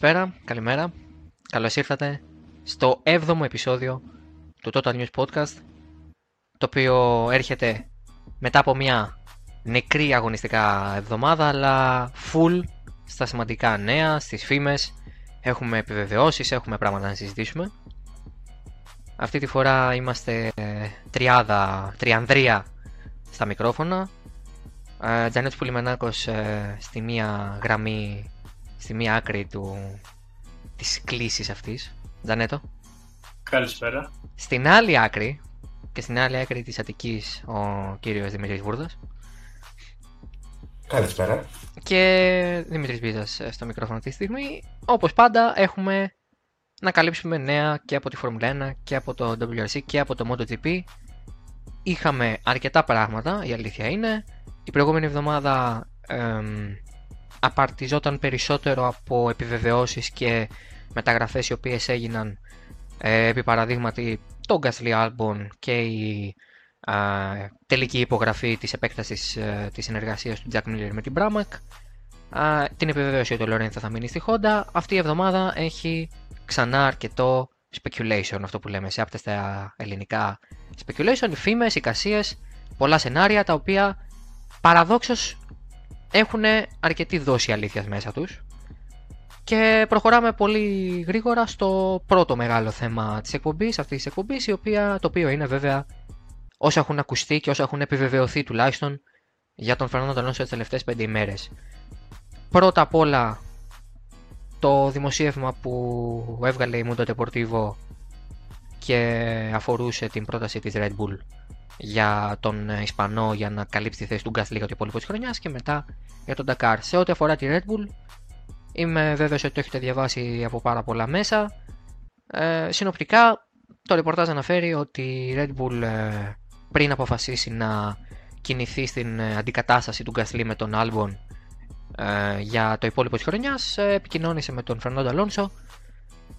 Καλησπέρα, καλημέρα. Καλώς ήρθατε στο 7ο επεισόδιο του Total News Podcast το οποίο έρχεται μετά από μια νεκρή αγωνιστικά εβδομάδα αλλά full στα σημαντικά νέα, στις φήμες. Έχουμε επιβεβαιώσεις, έχουμε πράγματα να συζητήσουμε. Αυτή τη φορά είμαστε τριάδα, τριανδρία στα μικρόφωνα. Ε, Τζανέτς Πουλιμενάκος ε, στη μία γραμμή στη μία άκρη του, της κλίσης αυτής. Τζανέτο. Καλησπέρα. Στην άλλη άκρη, και στην άλλη άκρη της Αττικής, ο κύριος Δημήτρης Βούρδας. Καλησπέρα. Και Δημήτρης Μπίζας στο μικρόφωνο αυτή τη στιγμή. Όπως πάντα έχουμε να καλύψουμε νέα και από τη Formula 1 και από το WRC και από το MotoGP. Είχαμε αρκετά πράγματα, η αλήθεια είναι. Η προηγούμενη εβδομάδα απαρτιζόταν περισσότερο από επιβεβαιώσεις και μεταγραφές οι οποίες έγιναν ε, επί παραδείγματι το Gasly Albon και η τελική υπογραφή της επέκτασης ε, της συνεργασίας του Jack Miller με την Bramac την επιβεβαίωση ότι ο Λορένθο θα μείνει στη Honda αυτή η εβδομάδα έχει ξανά αρκετό speculation αυτό που λέμε σε άπτεστα ελληνικά speculation, φήμες, εικασίες πολλά σενάρια τα οποία παραδόξως έχουν αρκετή δόση αλήθειας μέσα τους και προχωράμε πολύ γρήγορα στο πρώτο μεγάλο θέμα της εκπομπής, αυτής της εκπομπής, η οποία, το οποίο είναι βέβαια όσα έχουν ακουστεί και όσα έχουν επιβεβαιωθεί τουλάχιστον για τον Φερνάντο Αλόνσο τις τελευταίες 5 ημέρες. Πρώτα απ' όλα το δημοσίευμα που έβγαλε η Mundo Deportivo και αφορούσε την πρόταση της Red Bull για τον Ισπανό για να καλύψει τη θέση του Γκάσλι για το υπόλοιπο της χρονιάς και μετά για τον Dakar. Σε ό,τι αφορά τη Red Bull, είμαι βέβαιος ότι το έχετε διαβάσει από πάρα πολλά μέσα. Ε, συνοπτικά, το ρεπορτάζ αναφέρει ότι η Red Bull ε, πριν αποφασίσει να κινηθεί στην ε, αντικατάσταση του Γκάσλι με τον Albon ε, για το υπόλοιπο της χρονιάς, ε, επικοινώνησε με τον Φερνάντο Αλόνσο,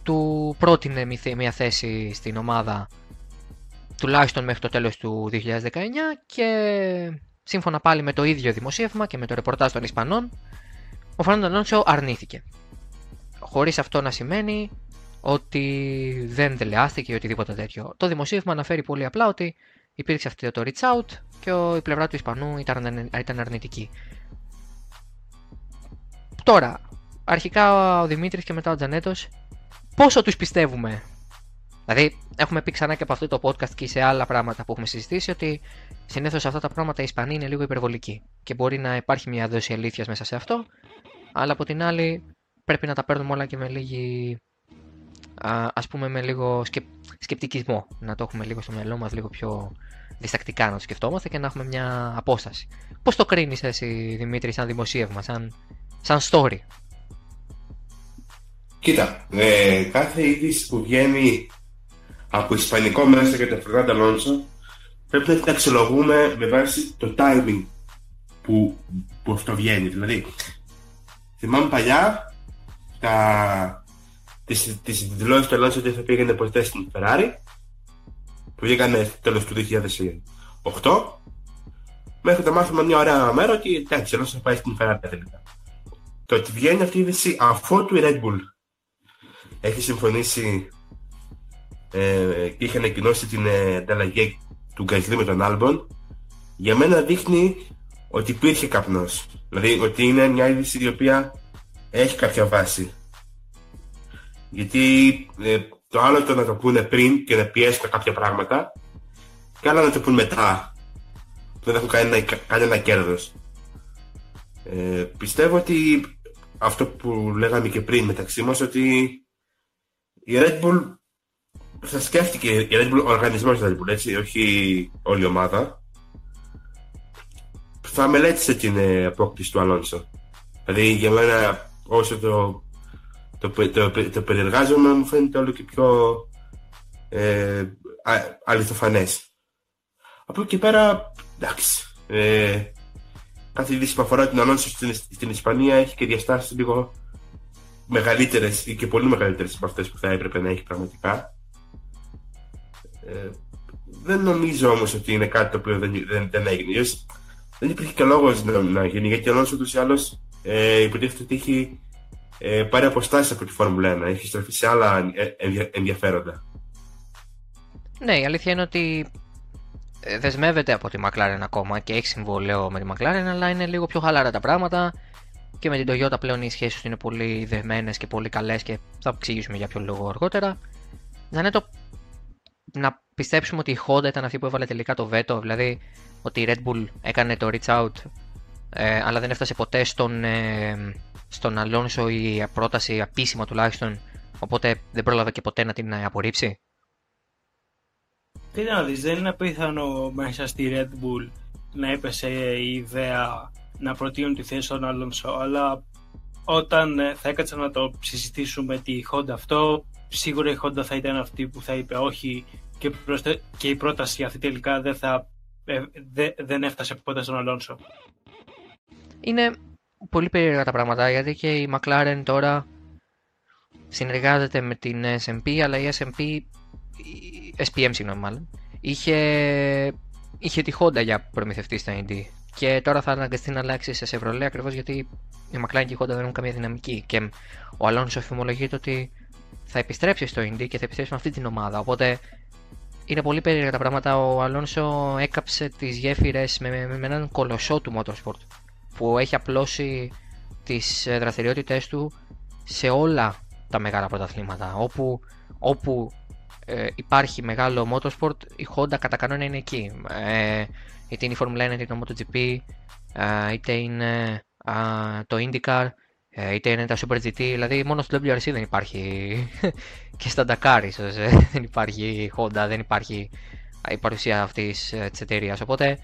του πρότεινε μια θέση στην ομάδα τουλάχιστον μέχρι το τέλος του 2019 και σύμφωνα πάλι με το ίδιο δημοσίευμα και με το ρεπορτάζ των Ισπανών ο Φερνάντο Αλόνσο αρνήθηκε. Χωρίς αυτό να σημαίνει ότι δεν τελεάστηκε ή οτιδήποτε τέτοιο. Το δημοσίευμα αναφέρει πολύ απλά ότι υπήρξε αυτό το reach out και η πλευρά του Ισπανού ήταν, ήταν αρνητική. Τώρα, αρχικά ο Δημήτρης και μετά ο Τζανέτος, πόσο τους πιστεύουμε Δηλαδή, έχουμε πει ξανά και από αυτό το podcast και σε άλλα πράγματα που έχουμε συζητήσει ότι συνήθως αυτά τα πράγματα οι Ισπανοί είναι λίγο υπερβολικοί και μπορεί να υπάρχει μια δόση αλήθειας μέσα σε αυτό, αλλά από την άλλη πρέπει να τα παίρνουμε όλα και με λίγη. Α πούμε με λίγο σκεπ... σκεπτικισμό. Να το έχουμε λίγο στο μυαλό μας, λίγο πιο διστακτικά να το σκεφτόμαστε και να έχουμε μια απόσταση. Πώς το κρίνεις εσύ, Δημήτρη, σαν δημοσίευμα, σαν, σαν story; Κοίτα, ε, κάθε είδηση που βγαίνει από ισπανικό μέσα για τον Φερνάντο Αλόνσο πρέπει να την αξιολογούμε με βάση το timing που, που αυτό βγαίνει. Δηλαδή, θυμάμαι παλιά τα, τις, τις δηλώσεις του Αλόνσο ότι θα πήγαινε ποτέ στην Ferrari που βγήκανε τέλος του 2008 μέχρι το μάθημα μια ωραία μέρα ότι εντάξει, Αλόνσο θα πάει στην Ferrari τελικά. Το ότι βγαίνει αυτή η είδηση αφού του η Red Bull έχει συμφωνήσει ε, και είχε ανακοινώσει την ε, ανταλλαγή του Γκαϊσλή με τον Άλμπον, για μένα δείχνει ότι υπήρχε καπνός. Δηλαδή ότι είναι μια είδηση η οποία έχει κάποια βάση. Γιατί ε, το άλλο το να το πούνε πριν και να πιέσουν κάποια πράγματα και άλλο να το πούνε μετά που δεν έχουν κανένα, κανένα κέρδος. Ε, πιστεύω ότι αυτό που λέγαμε και πριν μεταξύ μας ότι η Red Bull θα σκέφτηκε η Red Bull, ο οργανισμός Red Bull, έτσι, όχι όλη η ομάδα, θα μελέτησε την ε, απόκτηση του Αλόνσο. Δηλαδή για μένα όσο το, το, το, το, το περιεργάζομαι μου φαίνεται όλο και πιο ε, αληθοφανές. Από εκεί πέρα, εντάξει, ε, κάθε είδηση που αφορά την Αλόνσο στην, στην Ισπανία έχει και διαστάσεις λίγο μεγαλύτερες ή και πολύ μεγαλύτερες από αυτές που θα έπρεπε να έχει πραγματικά. Ε, δεν νομίζω όμως ότι είναι κάτι το οποίο δεν, δεν, δεν έγινε. δεν υπήρχε και λόγος να, να γίνει γιατί ο Αλόνσο ούτως ή άλλως ε, υποτίθεται ότι έχει ε, πάρει αποστάσεις από τη Φόρμουλα 1. Έχει στραφεί σε άλλα ε, ενδιαφέροντα. Ναι, η αλήθεια είναι ότι ε, δεσμεύεται από τη McLaren ακόμα και έχει συμβόλαιο με τη McLaren, αλλά είναι λίγο πιο χαλαρά τα πράγματα και με την Toyota πλέον οι σχέσεις τους είναι πολύ δεσμένες και πολύ καλές και θα εξηγήσουμε για ποιο λόγο αργότερα. το να πιστέψουμε ότι η Honda ήταν αυτή που έβαλε τελικά το veto, δηλαδή ότι η Red Bull έκανε το reach out, ε, αλλά δεν έφτασε ποτέ στον, ε, στον Alonso η πρόταση επίσημα τουλάχιστον, οπότε δεν πρόλαβε και ποτέ να την απορρίψει. Κοίτα να δεις, δεν είναι απίθανο μέσα στη Red Bull να έπεσε η ιδέα να προτείνουν τη θέση στον Αλόνσο, αλλά όταν ε, θα έκατσα να το συζητήσουμε τη Honda αυτό, σίγουρα η Honda θα ήταν αυτή που θα είπε όχι και, και η πρόταση αυτή τελικά δεν, θα, ε, δεν έφτασε ποτέ στον Αλόνσο. Είναι πολύ περίεργα τα πράγματα γιατί και η McLaren τώρα συνεργάζεται με την SMP αλλά η SMP SPM συγγνώμη μάλλον, είχε, είχε τη Honda για προμηθευτή στα Indy. Και τώρα θα αναγκαστεί να αλλάξει σε Chevrolet ακριβώς γιατί η McLaren και η Honda δεν έχουν καμία δυναμική. Και ο Αλόνσο εφημολογείται ότι θα επιστρέψει στο Indy και θα επιστρέψει με αυτή την ομάδα. Οπότε είναι πολύ περίεργα τα πράγματα. Ο Αλόνσο έκαψε τις γέφυρες με, με, με, έναν κολοσσό του Motorsport που έχει απλώσει τις δραστηριότητές του σε όλα τα μεγάλα πρωταθλήματα. Όπου, όπου ε, υπάρχει μεγάλο motorsport, η Honda κατά κανόνα είναι εκεί. Ε, είτε είναι η Formula 1, είτε είναι το MotoGP, ε, είτε είναι το IndyCar, ε, είτε είναι τα Super GT, δηλαδή μόνο στο WRC δεν υπάρχει και στα Dakar ίσως ε, δεν υπάρχει Honda, δεν υπάρχει η παρουσία αυτής της εταιρείας. Οπότε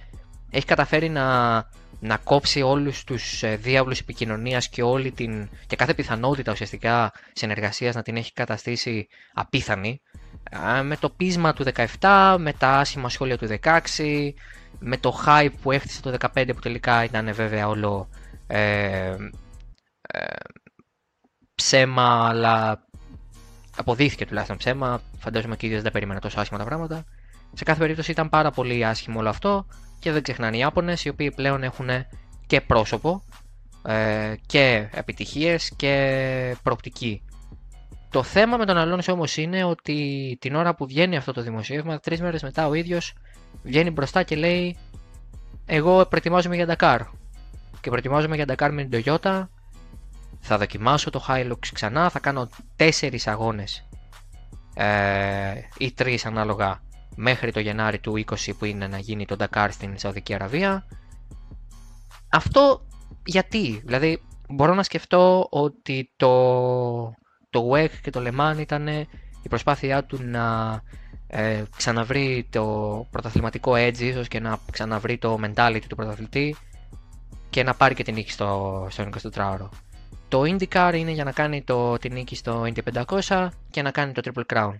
έχει καταφέρει να, να κόψει όλους τους διάβλους επικοινωνίας και, όλη την, και κάθε πιθανότητα ουσιαστικά συνεργασίας να την έχει καταστήσει απίθανη με το πείσμα του 17, με τα άσχημα σχόλια του 16, με το hype που έχτισε το 15 που τελικά ήταν βέβαια όλο ε, ε, ψέμα, αλλά αποδείχθηκε τουλάχιστον ψέμα. Φαντάζομαι και ίδιος δεν περίμενε τόσο άσχημα τα πράγματα. Σε κάθε περίπτωση ήταν πάρα πολύ άσχημο όλο αυτό και δεν ξεχνάνε οι Ιάπωνες οι οποίοι πλέον έχουν και πρόσωπο ε, και επιτυχίες και προοπτική το θέμα με τον Αλόνσο όμως είναι ότι την ώρα που βγαίνει αυτό το δημοσίευμα, τρεις μέρες μετά ο ίδιος βγαίνει μπροστά και λέει: Εγώ προετοιμάζομαι για Dakar. Και προετοιμάζομαι για Dakar με την Toyota. Θα δοκιμάσω το Hilux ξανά. Θα κάνω τέσσερις αγώνες ε, ή τρεις ανάλογα μέχρι το Γενάρη του 20 που είναι να γίνει το Dakar στην Σαουδική Αραβία. Αυτό γιατί, δηλαδή μπορώ να σκεφτώ ότι το το WEC και το Le Mans ήταν η προσπάθειά του να ε, ξαναβρει το πρωταθληματικό edge ίσως και να ξαναβρει το mentality του πρωταθλητή και να πάρει και την νίκη στο, στο 24ωρο. Το IndyCar είναι για να κάνει το, την νίκη στο Indy 500 και να κάνει το Triple Crown.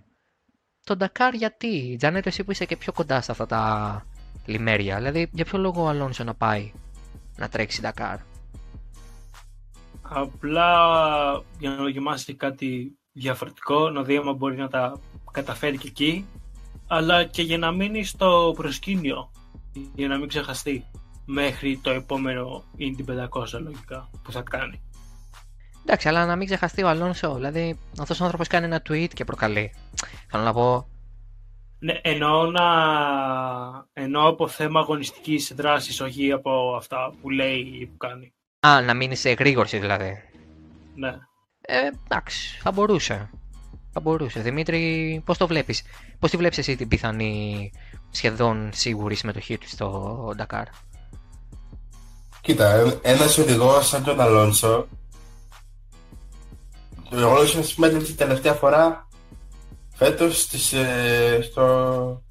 Το Dakar γιατί, Τζανέτ εσύ που είσαι και πιο κοντά σε αυτά τα λιμέρια, δηλαδή για ποιο λόγο ο Αλόνσο να πάει να τρέξει Dakar; Απλά για να δοκιμάσει κάτι διαφορετικό, να δει αν μπορεί να τα καταφέρει και εκεί, αλλά και για να μείνει στο προσκήνιο, για να μην ξεχαστεί μέχρι το επόμενο Indy 500 λογικά που θα κάνει. Εντάξει, αλλά να μην ξεχαστεί ο Αλόνσο. Δηλαδή, αυτός ο άνθρωπος κάνει ένα tweet και προκαλεί. Θέλω να πω. Ναι, εννοώ, να... εννοώ από θέμα αγωνιστικής δράσης, όχι από αυτά που λέει ή που κάνει. Α, να μείνει σε εγρήγορση δηλαδή. Ναι. Ε, εντάξει, θα μπορούσε. Θα μπορούσε. Δημήτρη, πώς το βλέπεις, Πώς τη βλέπεις εσύ την πιθανή σχεδόν σίγουρη συμμετοχή του στο Ντακάρ; Κοίτα, ένας οδηγός σαν τον Αλόνσο. Ο Αλόνσο μέτρησε την τελευταία φορά φέτος ε, στο.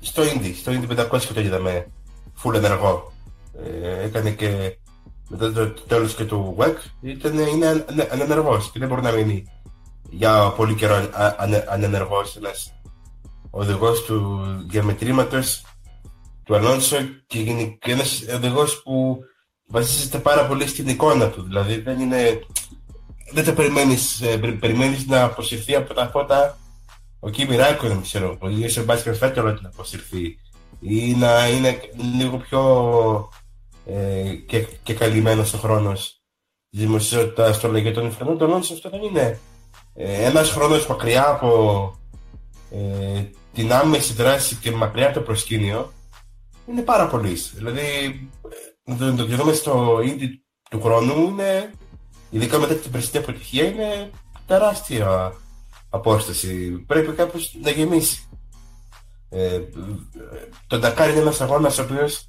στο Ιντι, στο Ιντι 500 και το είδαμε. Φουλ ενεργό. Ε, έκανε και μετά το τέλος και του WEC ήταν, είναι ανενεργός και δεν μπορεί να μείνει για πολύ καιρό ανενεργός ένας οδηγός του διαμετρήματος του Αλόνσο και ένας οδηγός που βασίζεται πάρα πολύ στην εικόνα του δηλαδή δεν είναι δεν το περιμένεις, ε, περιμένεις να αποσυρθεί από τα φώτα ο Κίμι Ράικον, ξέρω, ο ίδιος ο Μπάσκερ Φέτελο να αποσυρθεί. Ή να είναι λίγο πιο ε, και, και καλυμμένος ο χρόνος δημοσιότητας στο λέγε τον Φερνάντο Αλόνσο αυτό δεν είναι ε, ένας χρόνος μακριά από ε, την άμεση δράση και μακριά από το προσκήνιο είναι πάρα πολύ. Δηλαδή, ε, το, το δούμε στο indie του χρόνου είναι, ειδικά μετά την περσινή αποτυχία, είναι τεράστια απόσταση. Πρέπει κάπως να γεμίσει. Ε, το Dakar είναι ένας αγώνας ο οποίος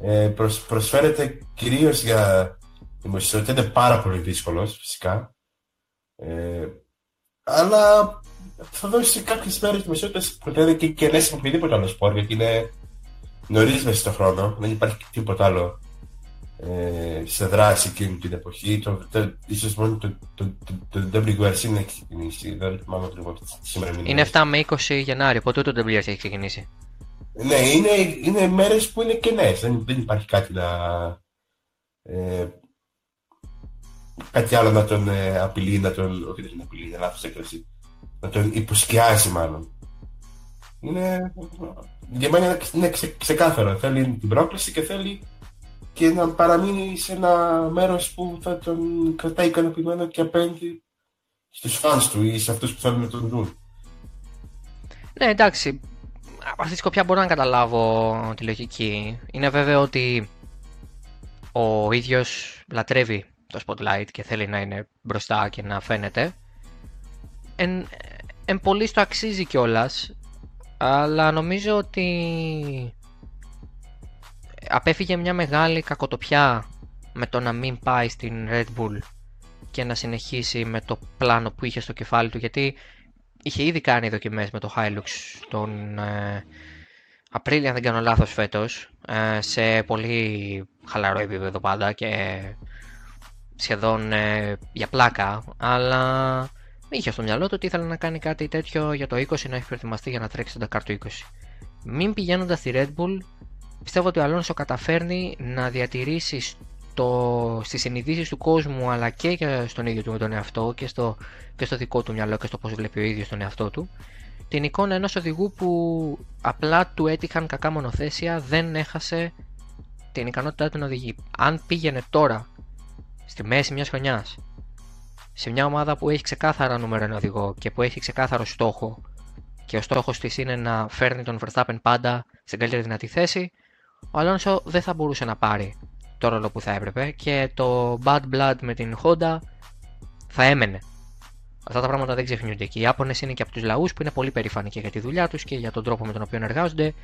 ε, προσ, προσφέρεται κυρίως για δημοσιότητα, είναι πάρα πολύ δύσκολος φυσικά. Ε, αλλά θα δώσει κάποιες μέρες δημοσιότητας που δεν είναι και κενές από οποιοδήποτε άλλο σπορ, γιατί είναι νωρίς μέσα στον χρόνο, δεν υπάρχει τίποτα άλλο ε, σε δράση εκείνη την εποχή. Το, το, ίσως μόνο το, το, το, το WRC δεν έχει ξεκινήσει, δεν θυμάμαι ακριβώς σήμερα. Είναι 7 με 20 Γενάρη, πότε το WRC έχει ξεκινήσει; Ναι, είναι, είναι μέρες που είναι κενές, δεν, δεν υπάρχει κάτι να... Ε, κάτι άλλο να τον ε, απειλεί, να τον... Όχι δεν είναι απειλεί, είναι λάθος έκφραση. Να τον υποσκιάζει μάλλον. Είναι... Για μένα είναι ξε, ξεκάθαρο. Θέλει την πρόκληση και θέλει και να παραμείνει σε ένα μέρος που θα τον κρατάει ικανοποιημένο και απέναντι στους φανς του ή σε αυτούς που θέλουν να τον δουν. Ναι, εντάξει. Από αυτή τη σκοπιά μπορώ να καταλάβω τη λογική. Είναι βέβαιο ότι ο ίδιος λατρεύει το spotlight και θέλει να είναι μπροστά και να φαίνεται. Εν, εν πολύ το αξίζει κιόλας, αλλά νομίζω ότι απέφυγε μια μεγάλη κακοτοπιά με το να μην πάει στην Red Bull και να συνεχίσει με το πλάνο που είχε στο κεφάλι του γιατί είχε ήδη κάνει δοκιμές με το Hilux τον ε, Απρίλιο αν δεν κάνω λάθος φέτος ε, σε πολύ χαλαρό επίπεδο πάντα και σχεδόν ε, για πλάκα αλλά είχε στο μυαλό του ότι ήθελε να κάνει κάτι τέτοιο για το 20 να έχει προετοιμαστεί για να τρέξει τον Dakar του 20 μην πηγαίνοντας στη Red Bull πιστεύω ότι ο Αλόνσο καταφέρνει να διατηρήσει στο, στις συνειδήσεις του κόσμου αλλά και στον ίδιο του με τον εαυτό και στο, και στο δικό του μυαλό και στο πώς βλέπει ο ίδιος τον εαυτό του την εικόνα ενός οδηγού που απλά του έτυχαν κακά μονοθέσια δεν έχασε την ικανότητά του να οδηγεί. Αν πήγαινε τώρα στη μέση μιας χρονιάς σε μια ομάδα που έχει ξεκάθαρα νούμερο ένα οδηγό και που έχει ξεκάθαρο στόχο και ο στόχος της είναι να φέρνει τον Verstappen πάντα στην καλύτερη δυνατή θέση ο Αλόνσο δεν θα μπορούσε να πάρει το ρόλο που θα έπρεπε και το bad blood με την Honda θα έμενε. Αυτά τα πράγματα δεν ξεχνιούνται και οι Ιάπωνες είναι και από τους λαούς που είναι πολύ περήφανοι και για τη δουλειά τους και για τον τρόπο με τον οποίο εργάζονται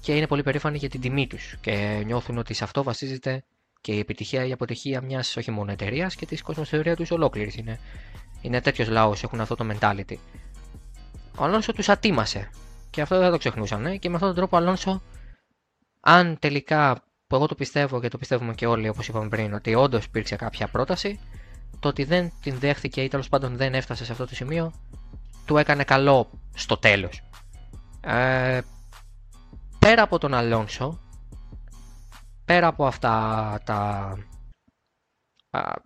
και είναι πολύ περήφανοι για την τιμή τους και νιώθουν ότι σε αυτό βασίζεται και η επιτυχία ή η αποτυχία μιας όχι μόνο εταιρείας και της κοσμοθεωρία τους ολόκληρης είναι. Είναι τέτοιος λαός, έχουν αυτό το mentality. Ο Αλόνσο τους ατίμασε και αυτό δεν το ξεχνούσαν και με αυτόν τον τρόπο ο Αλόνσο αν τελικά, που εγώ το πιστεύω και το πιστεύουμε και όλοι όπως είπαμε πριν, ότι όντως υπήρξε κάποια πρόταση, το ότι δεν την δέχθηκε ή τέλος πάντων δεν έφτασε σε αυτό το σημείο, του έκανε καλό στο τέλος. Ε, πέρα από τον Αλόνσο, πέρα από αυτά τα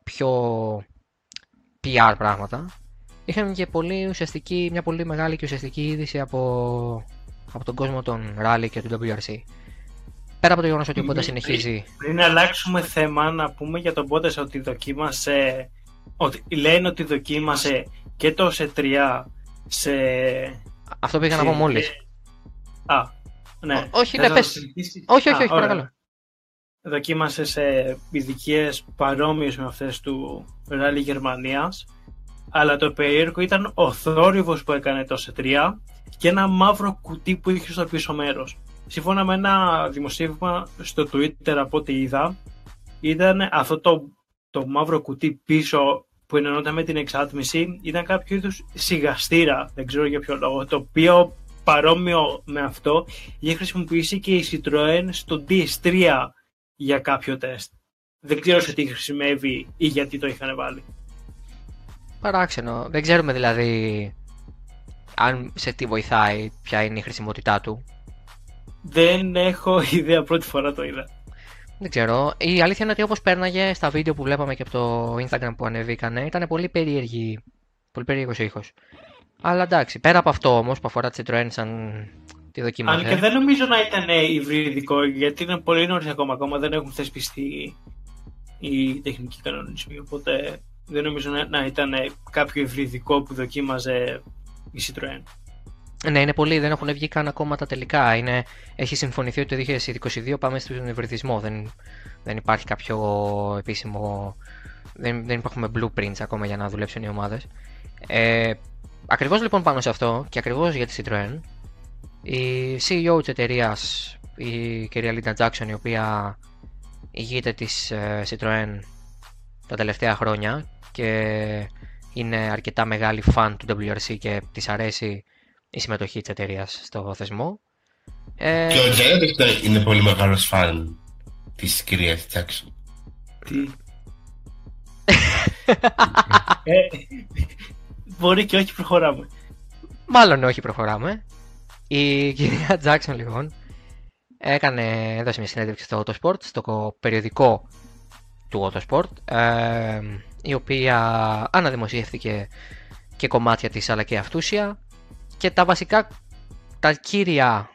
πιο PR πράγματα, είχαμε και πολύ ουσιαστική, μια πολύ μεγάλη και ουσιαστική είδηση από, από τον κόσμο των Rally και του WRC. Πέρα από το γεγονός ότι ο Μπότα συνεχίζει. Πριν αλλάξουμε θέμα, να πούμε για τον Μπότα ότι δοκίμασε. Ότι λένε ότι δοκίμασε και το σε 3 σε. Αυτό πήγα να πω μόλις. Α, ναι. όχι, ναι, πες. Όχι, όχι, όχι, παρακαλώ. Δοκίμασε σε ειδικίες παρόμοιες με αυτές του Ράλι Γερμανίας. Αλλά το περίεργο ήταν ο θόρυβος που έκανε το σε 3 και ένα μαύρο κουτί που είχε στο πίσω μέρος σύμφωνα με ένα δημοσίευμα στο Twitter από ό,τι είδα, ήταν αυτό το, το μαύρο κουτί πίσω που εννοούνται με την εξάτμιση, ήταν κάποιο είδους σιγαστήρα, δεν ξέρω για ποιο λόγο, το οποίο παρόμοιο με αυτό είχε χρησιμοποιήσει και η Citroën στο DS3 για κάποιο τεστ. Δεν ξέρω σε τι χρησιμεύει ή γιατί το είχαν βάλει. Παράξενο. Δεν ξέρουμε δηλαδή αν σε τι βοηθάει, ποια είναι η χρησιμότητά του. Δεν έχω ιδέα, πρώτη φορά το είδα. Δεν ξέρω. Η αλήθεια είναι ότι όπως πέρναγε στα βίντεο που βλέπαμε και από το Instagram που ανεβήκανε, ήταν πολύ περίεργη. Πολύ περίεργος ο ήχος. Αλλά εντάξει, πέρα από αυτό όμως που αφορά τη Citroën σαν τη δοκίμαση. Αν και δεν νομίζω να ήταν υβριδικό, γιατί είναι πολύ νωρίς ακόμα. Ακόμα δεν έχουν θεσπιστεί οι τεχνικοί κανονισμοί. Οπότε δεν νομίζω να, να ήταν κάποιο ευρυδικό που δοκίμαζε η Citroën. Ναι, είναι πολύ, δεν έχουν βγει καν ακόμα τα τελικά. Είναι, έχει συμφωνηθεί ότι το 2022 πάμε στον ευρυδισμό. Δεν, δεν υπάρχει κάποιο επίσημο. Δεν, δεν υπάρχουν blueprints ακόμα για να δουλέψουν οι ομάδες. Ε, ακριβώς λοιπόν πάνω σε αυτό και ακριβώς για τη Citroën, η CEO της εταιρείας, η κυρία Linda Jackson, η οποία ηγείται της ε, Citroën τα τελευταία χρόνια και είναι αρκετά μεγάλη φαν του WRC και της αρέσει η συμμετοχή της εταιρείας στο θεσμό. Ε... Και ο Τζέρετ είναι πολύ μεγάλος φαν της κυρίας Τζάξον. Τι; ε, μπορεί και όχι προχωράμε. Μάλλον όχι προχωράμε. Η κυρία Τζάξον λοιπόν έκανε, έδωσε μια συνέντευξη στο Autosport, στο περιοδικό του Autosport, ε, η οποία αναδημοσιεύθηκε και κομμάτια της αλλά και αυτούσια και τα βασικά, τα κύρια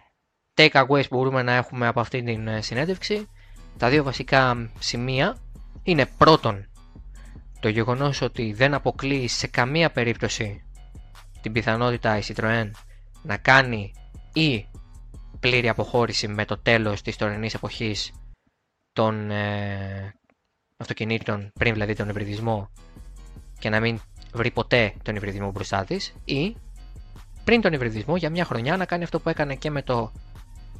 takeaways που μπορούμε να έχουμε από αυτή την ε, συνέντευξη, τα δύο βασικά σημεία είναι πρώτον το γεγονός ότι δεν αποκλείει σε καμία περίπτωση την πιθανότητα η Citroën να κάνει ή πλήρη αποχώρηση με το τέλος της τωρινής εποχής των ε, αυτοκινήτων πριν δηλαδή τον υβριδισμό και να μην βρει ποτέ τον υβριδισμό μπροστά της ή πριν τον υβριδισμό για μια χρονιά να κάνει αυτό που έκανε και με το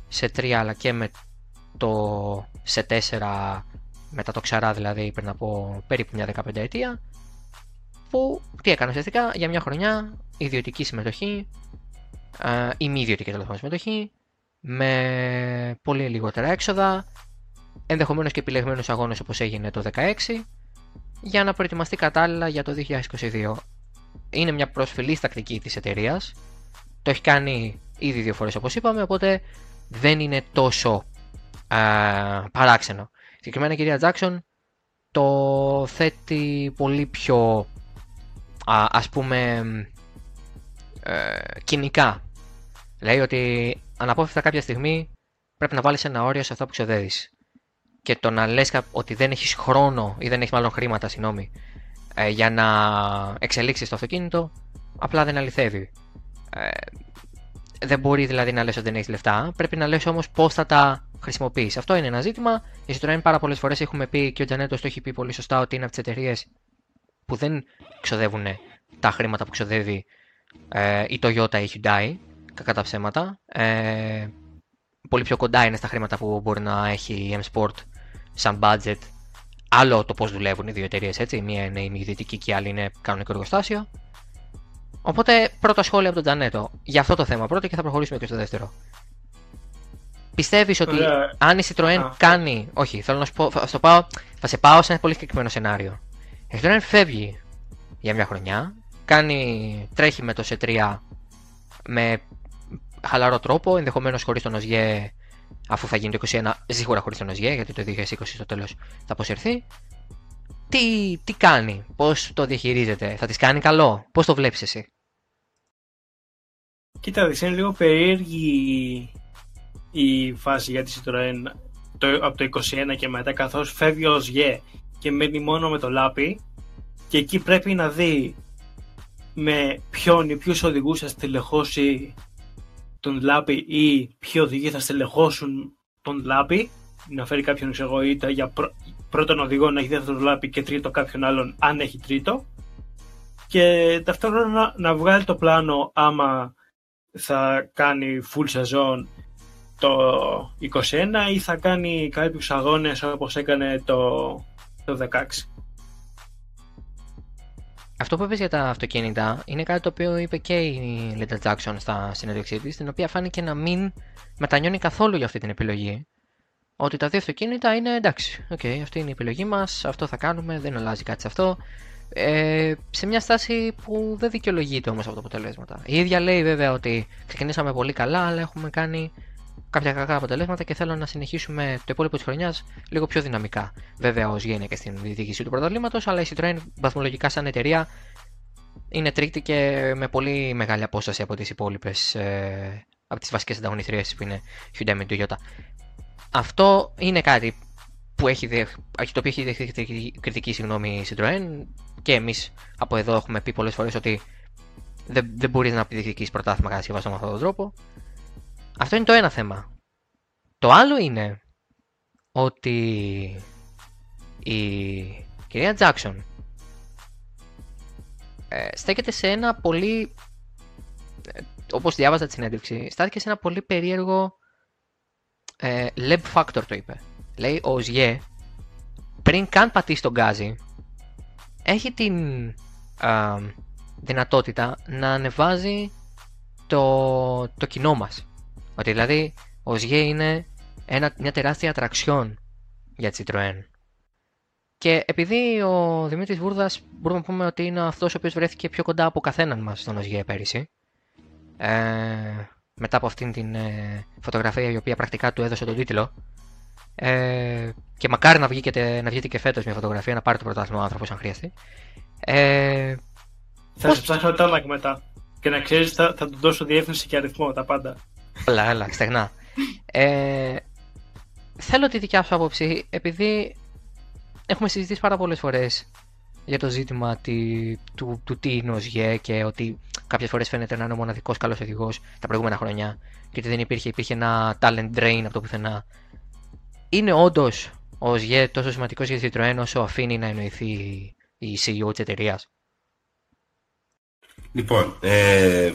σε 3 αλλά και με το σε 4 μετά το ξαρά δηλαδή πριν από περίπου μια 15 ετία που τι έκανε ουσιαστικά για μια χρονιά ιδιωτική συμμετοχή ε, ή μη ιδιωτική τέλος συμμετοχή με πολύ λιγότερα έξοδα ενδεχομένως και επιλεγμένους αγώνες όπως έγινε το 16 για να προετοιμαστεί κατάλληλα για το 2022. Είναι μια προσφυλής τακτική της εταιρείας. Το έχει κάνει ήδη δύο φορές όπως είπαμε, οπότε δεν είναι τόσο α, παράξενο. Συγκεκριμένα η κυρία Τζάξον το θέτει πολύ πιο α, ας πούμε ε, κοινικά. Λέει ότι αναπόφευκτα κάποια στιγμή πρέπει να βάλεις ένα όριο σε αυτό που ξοδεύεις. Και το να λες ότι δεν έχεις χρόνο ή δεν έχεις μάλλον χρήματα, συγγνώμη, ε, για να εξελίξεις το αυτοκίνητο, απλά δεν αληθεύει. Ε, δεν μπορεί δηλαδή να λες ότι δεν έχεις λεφτά, πρέπει να λες όμως πώς θα τα χρησιμοποιείς. Αυτό είναι ένα ζήτημα. Η Citroën πάρα πολλές φορές έχουμε πει και ο Τζανέτος το έχει πει πολύ σωστά ότι είναι από τις εταιρείες που δεν ξοδεύουν τα χρήματα που ξοδεύει ε, η Toyota ή η Hyundai, κακά τα ψέματα. Ε, πολύ πιο κοντά είναι στα χρήματα που μπορεί να έχει η M-Sport σαν budget. Άλλο το πώς δουλεύουν οι δύο εταιρείες έτσι. Μία είναι η ιδιωτική και η άλλη είναι κανονικό εργοστάσιο. Οπότε πρώτο σχόλιο από τον Τζανέτο για αυτό το θέμα πρώτο και θα προχωρήσουμε και στο δεύτερο. Πιστεύεις ότι αν η Citroën κάνει. Όχι, θέλω να σου πω. Θα, πάω, θα σε πάω σε ένα πολύ συγκεκριμένο σενάριο. Η Citroën φεύγει για μια χρονιά, κάνει, τρέχει με το C3 με χαλαρό τρόπο, ενδεχομένως χωρίς τον ΟΣΓΕ, αφού θα γίνει το 21, σίγουρα χωρίς τον ΟΣΓΕ, γιατί το 2020 στο τέλος θα αποσυρθεί. Τι, τι κάνει, πώς το διαχειρίζεται, θα τη κάνει καλό, πώς το βλέπεις εσύ; Κοίτα, είναι λίγο περίεργη η φάση για τη Citroën το, από το 21 και μετά καθώς φεύγει ο ΟΣΓΕ και μένει μόνο με το λάπι και εκεί πρέπει να δει με ποιον ή ποιους οδηγούς θα στελεχώσει τον Λάπη ή ποιοι οδηγοί θα στελεχώσουν τον Λάπη να φέρει κάποιον ξέρω για πρω... πρώτον οδηγό να έχει δεύτερο Λάπη και τρίτο κάποιον άλλον αν έχει τρίτο και ταυτόχρονα να, να βγάλει το πλάνο άμα θα κάνει full σεζόν το 21 ή θα κάνει κάποιους αγώνες όπως έκανε το, το 16. Αυτό που είπες για τα αυτοκίνητα είναι κάτι το οποίο είπε και η Linda Jackson στα συνέντευξή της, την οποία φάνηκε να μην μετανιώνει καθόλου για αυτή την επιλογή. Ότι τα δύο αυτοκίνητα είναι εντάξει, okay, αυτή είναι η επιλογή μας, αυτό θα κάνουμε, δεν αλλάζει κάτι σε αυτό. Ε, σε μια στάση που δεν δικαιολογείται όμως από τα αποτελέσματα. Η ίδια λέει βέβαια ότι ξεκινήσαμε πολύ καλά, αλλά έχουμε κάνει κάποια κακά αποτελέσματα και θέλω να συνεχίσουμε το υπόλοιπο της χρονιάς λίγο πιο δυναμικά. Βέβαια, ως γίνει και στην διοίκηση του πρωταθλήματος, αλλά η Citroën βαθμολογικά σαν εταιρεία είναι τρίτη και με πολύ μεγάλη απόσταση από τις υπόλοιπες, ε, από τις βασικές ανταγωνιστρίες που είναι Hyundai με Toyota. Αυτό είναι κάτι που έχει, δεχ- το οποίο έχει δεχτεί κριτική- κριτική συγγνώμη η Citroën και εμείς από εδώ έχουμε πει πολλές φορές ότι δεν, δεν μπορείς να διεκδικήσεις πρωτάθλημα κατασκευαστό με αυτόν τον τρόπο. Αυτό είναι το ένα θέμα. Το άλλο είναι ότι η κυρία Τζάξον ε, στέκεται σε ένα πολύ ε, όπως διάβαζα τη συνέντευξη στάθηκε σε ένα πολύ περίεργο ε, lab factor το είπε. Λέει ο Ζιέ πριν καν πατήσει τον γκάζι έχει την α, δυνατότητα να ανεβάζει το, το κοινό μας. Ότι δηλαδή ο Ζιέ είναι ένα, μια τεράστια ατραξιόν για τη Citroën. Και επειδή ο Δημήτρης Βούρδας μπορούμε να πούμε ότι είναι αυτός ο οποίος βρέθηκε πιο κοντά από καθέναν μας στον ΟΣΓΕ πέρυσι ε, μετά από αυτήν την ε, φωτογραφία η οποία πρακτικά του έδωσε τον τίτλο ε, και μακάρι να, βγει και, τε- να βγει και φέτος μια φωτογραφία να πάρει το πρωτάθλημα ο άνθρωπος αν χρειαστεί ε, Θα Πώς- σε ψάχνω τάλακ μετά. Και να ξέρεις, θα, θα του δώσω διεύθυνση και αριθμό, τα πάντα. Έλα, έλα, στεγνά. Ε, θέλω τη δικιά σου άποψη, επειδή έχουμε συζητήσει πάρα πολλές φορές για το ζήτημα τη, του, του τι είναι ο ΣΓΕ και ότι κάποιες φορές φαίνεται να είναι ο μοναδικός καλός οδηγός τα προηγούμενα χρόνια και ότι δεν υπήρχε, υπήρχε ένα talent drain από το πουθενά. Είναι όντως ο ΣΓΕ τόσο σημαντικός για τη Citroën όσο αφήνει να εννοηθεί η CEO της εταιρείας; Λοιπόν, ε,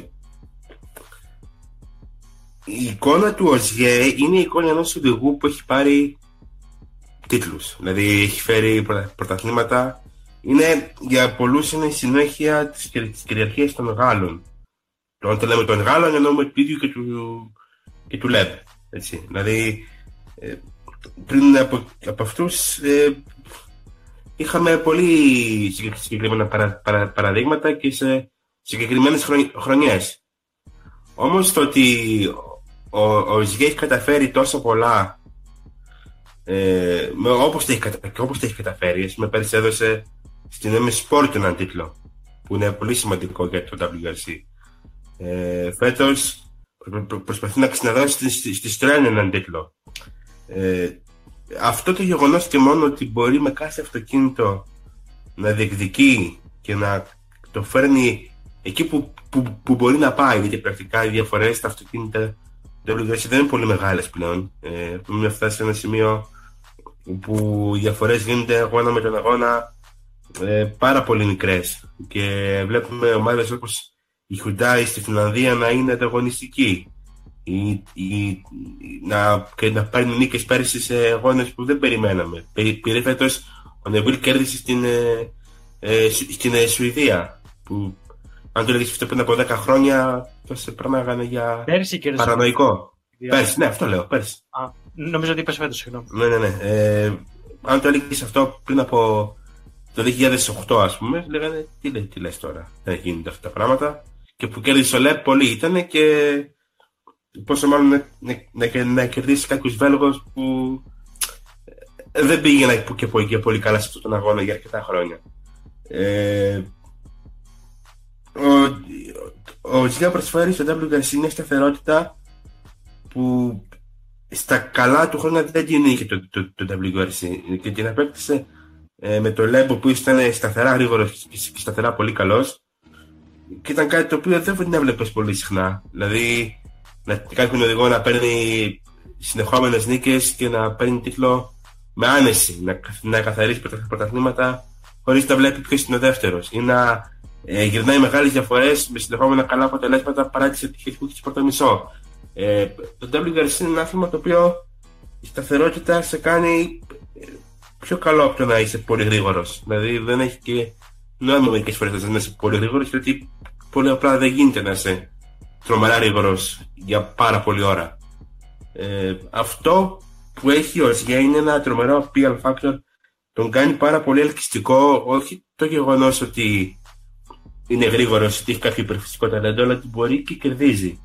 η εικόνα του ΟΣΓΕ είναι η εικόνα ενός οδηγού που έχει πάρει τίτλους. Δηλαδή έχει φέρει πρωτα- πρωταθλήματα. Είναι, για πολλούς είναι η συνέχεια της, κυρ- της κυριαρχίας των Γάλλων. Το Όταν λέμε των Γάλλων εννοούμε του ίδιου και του, και του Λεμπ. Έτσι. Δηλαδή ε, πριν από, από αυτούς ε, είχαμε πολύ συγκεκ- συγκεκριμένα παρα, παρα- παραδείγματα και σε συγκεκριμένες χρονι- χρονιές. Όμως το ότι ο, ο Ζιέ έχει καταφέρει τόσο πολλά ε, με, όπως, τα έχει, κατα- και όπως τα έχει καταφέρει, ας πούμε πέρυσι έδωσε στην MS Sport έναν τίτλο που είναι πολύ σημαντικό για το WRC. Ε, φέτος προ- προ- προσπαθεί να ξαναδώσει στη, στη, στη Στρέν έναν τίτλο. Ε, αυτό το γεγονός και μόνο ότι μπορεί με κάθε αυτοκίνητο να διεκδικεί και να το φέρνει εκεί που, που, που μπορεί να πάει, γιατί πρακτικά οι διαφορές στα αυτοκίνητα WRC δεν είναι πολύ μεγάλες πλέον. Ε, έχουμε φτάσει σε ένα σημείο που οι διαφορές γίνονται αγώνα με τον αγώνα ε, πάρα πολύ μικρές και βλέπουμε ομάδες όπως η Hyundai στη Φιλανδία να είναι ανταγωνιστική ή, ή, να, και να παίρνει νίκες πέρυσι σε αγώνες που δεν περιμέναμε. Πήρε πήρε φέτος ο Νεβίλ κέρδισε στην, ε, ε, Σου- στην ε, Σουηδία που αν το έλεγες αυτό πριν από 10 χρόνια θα σε πράμαγανε για Πέρυσι κέρδισε. παρανοϊκό. Δια- Πέρσι, ναι, αυτό λέω, πέρσι. Α, νομίζω ότι είπες φέτος, συγγνώμη. Ναι, ναι, ναι. Ε, αν το έλεγες αυτό πριν από το 2008, ας πούμε, λέγανε τι, λέ, τι λες τώρα, δεν γίνονται αυτά τα πράγματα. Και που κέρδισε ο Λεπ πολύ ήταν και πόσο μάλλον να, να, να, να κερδίσει κάποιος Βέλγος που ε, δεν πήγαινε που και, πολύ- και πολύ καλά σε αυτόν τον αγώνα για αρκετά χρόνια. Ε, ο, ο Ζηλιά προσφέρει στο WRC μια σταθερότητα που στα καλά του χρόνια δεν την είχε το, το, το WRC και την απέκτησε ε, με το Λέμπο που ήταν σταθερά γρήγορος και, και σταθερά πολύ καλός. Και ήταν κάτι το οποίο δεν την έβλεπες πολύ συχνά. Δηλαδή, να κάποιον οδηγό να παίρνει συνεχόμενες νίκες και να παίρνει τίτλο με άνεση, να, να καθαρίσει πρωτα- πρωταθλήματα χωρίς να βλέπει ποιος είναι ο δεύτερος. Ή να ε, γυρνάει μεγάλες διαφορές με συνεχόμενα καλά αποτελέσματα παρά τις ατυχίε που έχει στο πρώτο μισό. Ε, το WRC είναι ένα άθλημα το οποίο η σταθερότητα σε κάνει ε, πιο καλό από το να είσαι πολύ γρήγορος. Δηλαδή δεν έχει και νόημα μερικές φορές να είσαι πολύ γρήγορος, γιατί πολύ απλά δεν γίνεται να είσαι τρομερά γρήγορος για πάρα πολλή ώρα. Ε, αυτό που έχει ο Σιγέ είναι ένα τρομερό appeal factor. Τον κάνει πάρα πολύ ελκυστικό, όχι το γεγονός ότι είναι γρήγορος, ότι έχει κάποιο υπερφυσικό ταλέντο, αλλά ότι μπορεί και κερδίζει.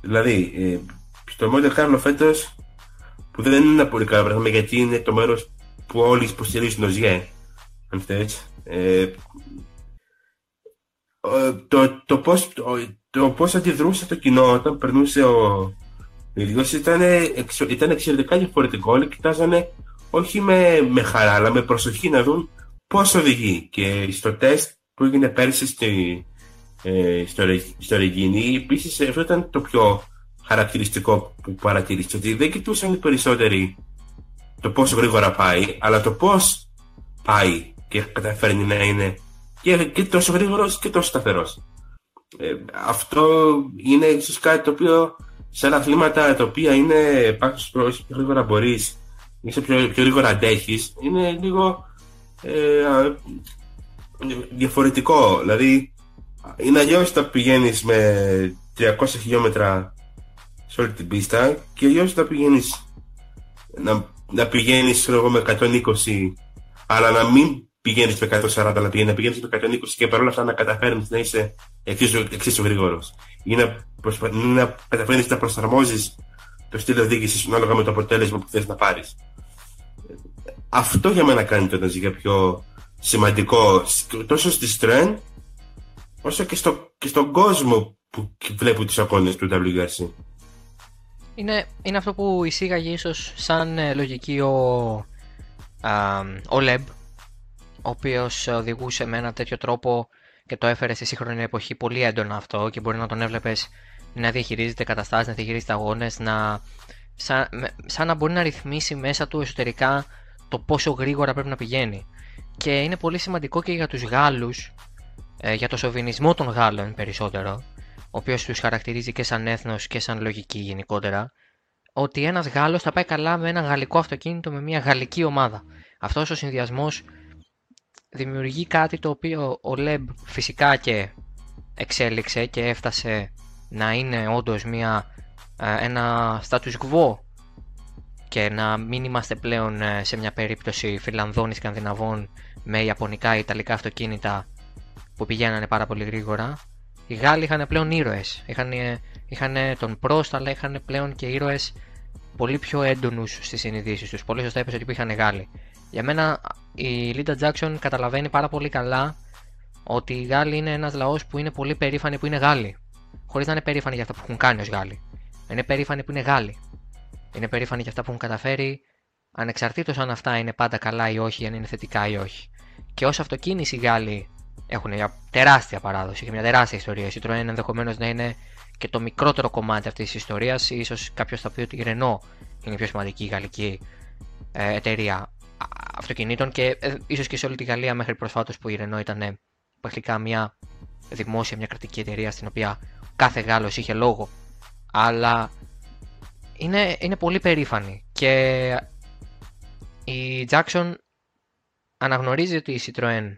Δηλαδή, ε, στο Monte Carlo φέτος, που δεν είναι ένα πολύ καλό πράγμα γιατί είναι το μέρος που όλοι υποστηρίζουν ο ΖΙΕ, αν θες, ε, ο- το, το, πώς, το, το πώς αντιδρούσε το κοινό όταν περνούσε ο ίδιος ήταν, εξ, ήταν εξαιρετικά διαφορετικό. Όλοι κοιτάζανε όχι με, με χαρά, αλλά με προσοχή να δουν πώς οδηγεί. Και στο τεστ που έγινε πέρσι στη, ε, στο, στο Ρεγίνη, επίσης αυτό ήταν το πιο χαρακτηριστικό που παρατηρήστε, ότι δεν κοιτούσαν οι περισσότεροι το πόσο γρήγορα πάει, αλλά το πώς πάει και καταφέρνει να είναι και, και τόσο γρήγορος και τόσο σταθερός. Ε, αυτό είναι ίσως κάτι το οποίο σε άλλα αθλήματα τα οποία είναι πάνω πιο γρήγορα μπορείς ή σε πιο, πιο γρήγορα αντέχεις, είναι λίγο ε, διαφορετικό. Δηλαδή, είναι αλλιώς να πηγαίνεις με 300 χιλιόμετρα σε όλη την πίστα και αλλιώς να πηγαίνεις να, να πηγαίνεις εγώ, με 120 αλλά να μην πηγαίνεις με 140 αλλά να πηγαίνεις με 120 και παρόλα αυτά να καταφέρνεις να είσαι εξίσου, εξίσου γρήγορος ή να, προσπα... να καταφέρνεις να προσαρμόζεις το στυλ οδήγησης ανάλογα με το αποτέλεσμα που θες να πάρεις. Αυτό για μένα κάνει το για πιο σημαντικό τόσο στη Στρέν όσο και, στο, και στον κόσμο που βλέπει τις αγώνες του WRC. Είναι, είναι αυτό που εισήγαγε ίσως σαν ε, λογική ο, α, ο Λεμπ ο οποίος οδηγούσε με ένα τέτοιο τρόπο και το έφερε στη σύγχρονη εποχή πολύ έντονα αυτό και μπορεί να τον έβλεπες να διαχειρίζεται καταστάσεις, να διαχειρίζεται αγώνες, να, σαν, σαν να μπορεί να ρυθμίσει μέσα του εσωτερικά το πόσο γρήγορα πρέπει να πηγαίνει. Και είναι πολύ σημαντικό και για τους Γάλλους, ε, για το σοβινισμό των Γάλλων περισσότερο, ο οποίος τους χαρακτηρίζει και σαν έθνος και σαν λογική γενικότερα, ότι ένας Γάλλος θα πάει καλά με ένα γαλλικό αυτοκίνητο με μια γαλλική ομάδα. Αυτός ο συνδυασμός δημιουργεί κάτι το οποίο ο Λεμπ φυσικά και εξέλιξε και έφτασε να είναι όντως μια, ε, ένα status quo και να μην είμαστε πλέον ε, σε μια περίπτωση Φιλανδών ή Σκανδιναβών με Ιαπωνικά ή Ιταλικά αυτοκίνητα που πηγαίνανε πάρα πολύ γρήγορα. Οι Γάλλοι είχαν πλέον ήρωες. Είχαν, είχαν τον Πρόστ, αλλά είχαν πλέον και ήρωες πολύ πιο έντονους στις συνειδήσεις τους. Πολύ σωστά είπες ότι είχαν Γάλλοι. Για μένα η Λίντα Τζάξον καταλαβαίνει πάρα πολύ καλά ότι οι Γάλλοι είναι ένας λαός που είναι πολύ περήφανοι που είναι Γάλλοι. Χωρίς να είναι περήφανοι για αυτά που έχουν κάνει ως Γάλλοι. Είναι περήφανοι που είναι Γάλλοι. Είναι περήφανοι για αυτά που έχουν καταφέρει, ανεξαρτήτως αν αυτά είναι πάντα καλά ή όχι, αν είναι θετικά ή όχι. Και ως αυτοκίνηση οι Γάλλοι έχουν μια τεράστια παράδοση και μια τεράστια ιστορία. Η Citroën ενδεχομένως να είναι και το μικρότερο κομμάτι αυτής της ιστορίας. σω κάποιος θα πει ότι η Renault είναι η πιο σημαντική γαλλική ε, εταιρεία αυτοκινήτων και ε, ίσως και σε όλη τη Γαλλία μέχρι προσφάτως που η Renault ήταν πρακτικά μια δημόσια, μια κρατική εταιρεία στην οποία κάθε Γάλλος είχε λόγο. Αλλά είναι, είναι πολύ περήφανη και η Jackson αναγνωρίζει ότι η Citroën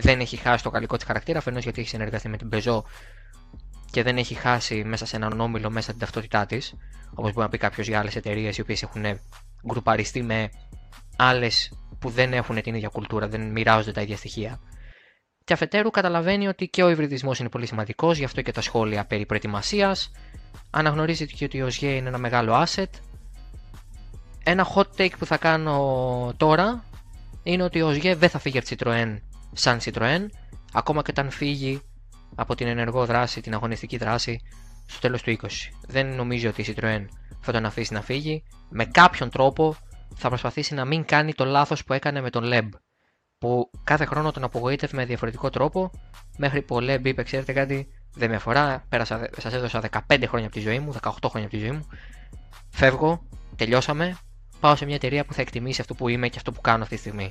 δεν έχει χάσει το γαλλικό της χαρακτήρα, αφενός γιατί έχει συνεργαστεί με την Peugeot και δεν έχει χάσει μέσα σε έναν όμιλο μέσα την ταυτότητά της, όπως μπορεί να πει κάποιος για άλλες εταιρείες οι οποίες έχουν γκρουπαριστεί με άλλες που δεν έχουν την ίδια κουλτούρα, δεν μοιράζονται τα ίδια στοιχεία. Και αφετέρου καταλαβαίνει ότι και ο υβριδισμός είναι πολύ σημαντικός, γι' αυτό και τα σχόλια περί προετοιμασίας. Αναγνωρίζει και ότι ο ΣΓΕ είναι ένα μεγάλο asset. Ένα hot take που θα κάνω τώρα είναι ότι ο ΣΓΕ δεν θα φύγει από τη Citroën σαν Citroën, ακόμα και όταν φύγει από την ενεργό δράση, την αγωνιστική δράση, στο τέλος του 20. Δεν νομίζει ότι η Citroën θα τον αφήσει να φύγει. Με κάποιον τρόπο θα προσπαθήσει να μην κάνει το λάθος που έκανε με τον Leb. Που κάθε χρόνο τον απογοήτευε με διαφορετικό τρόπο, μέχρι που ο Leb είπε: Ξέρετε κάτι, δεν με αφορά. Πέρασα, σας έδωσα 15 χρόνια από τη ζωή μου, 18 χρόνια από τη ζωή μου. Φεύγω, τελειώσαμε. Πάω σε μια εταιρεία που θα εκτιμήσει αυτό που είμαι και αυτό που κάνω αυτή τη στιγμή.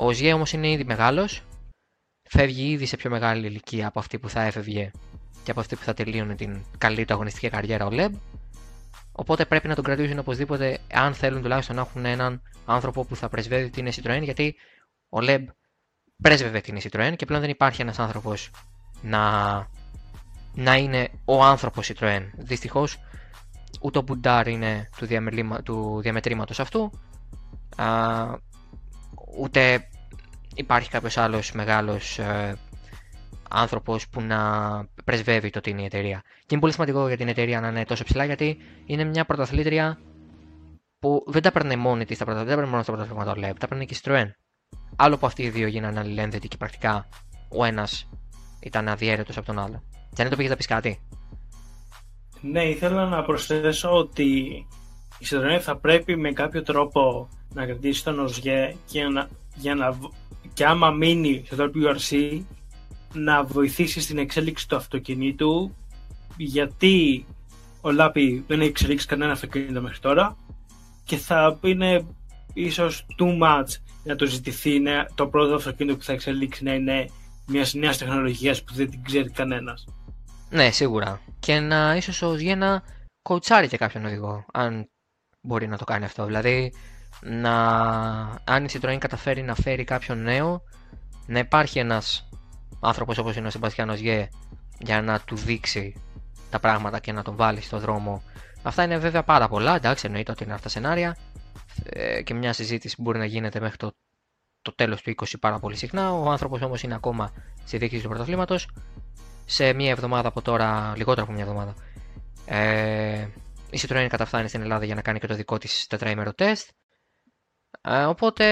Ο Ζιέ όμως είναι ήδη μεγάλος, φεύγει ήδη σε πιο μεγάλη ηλικία από αυτή που θα έφευγε και από αυτή που θα τελείωνε την καλή του αγωνιστική καριέρα ο Λεμπ. Οπότε πρέπει να τον κρατήσουν οπωσδήποτε, αν θέλουν τουλάχιστον να έχουν έναν άνθρωπο που θα πρεσβεύει την Citroën, γιατί ο Λεμπ πρέσβευε την Citroën και πλέον δεν υπάρχει ένας άνθρωπος να, να είναι ο άνθρωπος Citroën. Δυστυχώς ούτε ο Μπουντάρ είναι του, του διαμετρήματος αυτού. Α, ούτε υπάρχει κάποιος άλλος μεγάλος ε, άνθρωπος που να πρεσβεύει το ότι είναι η εταιρεία. Και είναι πολύ σημαντικό για την εταιρεία να είναι τόσο ψηλά γιατί είναι μια πρωταθλήτρια που δεν τα παίρνει μόνη της τα πρωταθλήτρια, δεν τα παίρνει μόνος στα πρωταθλήματα τα παίρνει και η Citroën. Άλλο που αυτοί οι δύο γίνανε αλληλένδετοι και πρακτικά ο ένας ήταν αδιέρετος από τον άλλο. Και αν το πήγες να πεις κάτι. Ναι, ήθελα να προσθέσω ότι η Citroën θα πρέπει με κάποιο τρόπο να κρατήσει τον Οζιέ και, να, για να, και άμα μείνει στο WRC να βοηθήσει στην εξέλιξη του αυτοκινήτου γιατί ο Λάπη δεν έχει εξελίξει κανένα αυτοκίνητο μέχρι τώρα και θα είναι ίσως too much να το ζητηθεί το πρώτο αυτοκίνητο που θα εξελίξει να είναι μιας νέας τεχνολογίας που δεν την ξέρει κανένας. Ναι, σίγουρα. Και να ίσως ο να κοουτσάρει και κάποιον οδηγό, αν μπορεί να το κάνει αυτό. Δηλαδή, να, αν η Citroën καταφέρει να φέρει κάποιον νέο, να υπάρχει ένας άνθρωπος όπως είναι ο Σεμπαστιάνος Γε για να του δείξει τα πράγματα και να τον βάλει στο δρόμο. Αυτά είναι βέβαια πάρα πολλά. Εντάξει, εννοείται ότι είναι αυτά σενάρια ε, και μια συζήτηση που μπορεί να γίνεται μέχρι το, το τέλος του 20 πάρα πολύ συχνά. Ο άνθρωπος όμως είναι ακόμα στη διοίκηση του πρωταθλήματος. Σε μία εβδομάδα από τώρα, λιγότερο από μία εβδομάδα, ε, η Citroën καταφθάνει στην Ελλάδα για να κάνει και το δικό της τετραήμερο τεστ. Ε, οπότε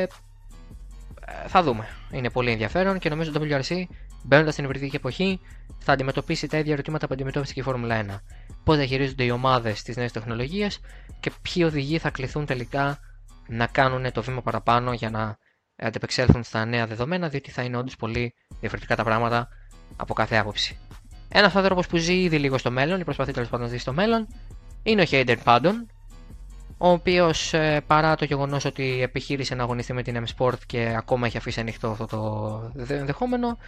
ε, θα δούμε. Είναι πολύ ενδιαφέρον και νομίζω το WRC μπαίνοντας στην υβριδική εποχή θα αντιμετωπίσει τα ίδια ερωτήματα που αντιμετώπισε και η Φόρμουλα 1. Πώς διαχειρίζονται οι ομάδες τι νέε τεχνολογίε και ποιοι οδηγοί θα κληθούν τελικά να κάνουν το βήμα παραπάνω για να αντεπεξέλθουν στα νέα δεδομένα, διότι θα είναι όντως πολύ διαφορετικά τα πράγματα από κάθε άποψη. Ένας άνθρωπος που ζει ήδη λίγο στο μέλλον ή προσπαθεί τέλος πάντων να ζει στο μέλλον είναι ο Hayden Πάντων, ο οποίος ε, παρά το γεγονός ότι επιχείρησε να αγωνιστεί με την M-Sport και ακόμα έχει αφήσει ανοιχτό αυτό το ενδεχόμενο,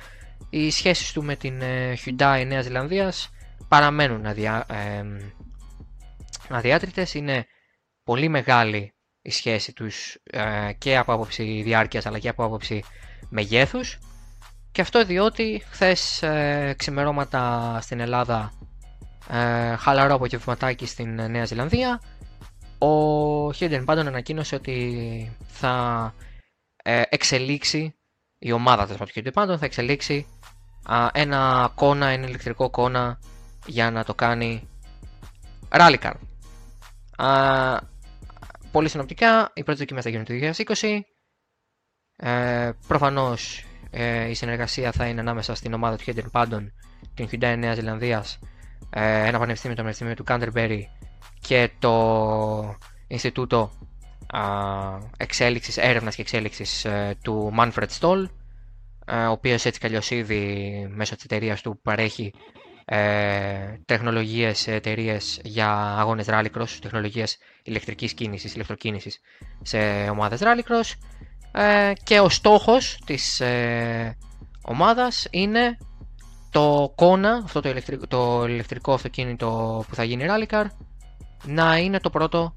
οι σχέσεις του με την ε, Hyundai Νέα Ζηλανδίας παραμένουν αδιά, ε, αδιάτριτες. Είναι πολύ μεγάλη η σχέση τους ε, και από άποψη διάρκειας αλλά και από άποψη μεγέθους και αυτό διότι χθες ε, ξημερώματα στην Ελλάδα ε, χαλαρό απογευματάκι στην Νέα Ζηλανδία ο Χίντεν πάντων ανακοίνωσε ότι θα ε, εξελίξει η ομάδα του Χίντεν πάντων θα εξελίξει ένα κόνα, ένα ηλεκτρικό κόνα για να το κάνει rally car. πολύ συνοπτικά, οι πρώτες δοκιμές θα γίνουν το 2020. Ε, προφανώς ε, η συνεργασία θα είναι ανάμεσα στην ομάδα του Χέντερ Πάντων, την Hyundai Νέα Ζηλανδίας, ε, ένα πανεπιστήμιο, το Πανεπιστήμιο του Canterbury και το Ινστιτούτο εξέλιξης, έρευνας και εξέλιξης ε, του Manfred Stoll ο οποίος έτσι κι ήδη μέσω της εταιρείας του παρέχει ε, τεχνολογίες σε εταιρείες για αγώνες rallycross, τεχνολογίες ηλεκτρικής κίνησης, ηλεκτροκίνησης σε ομάδες rallycross. Ε, και ο στόχος της ε, ομάδας είναι το κόνα, αυτό το ηλεκτρικό, το ηλεκτρικό αυτοκίνητο που θα γίνει rallycar να είναι το πρώτο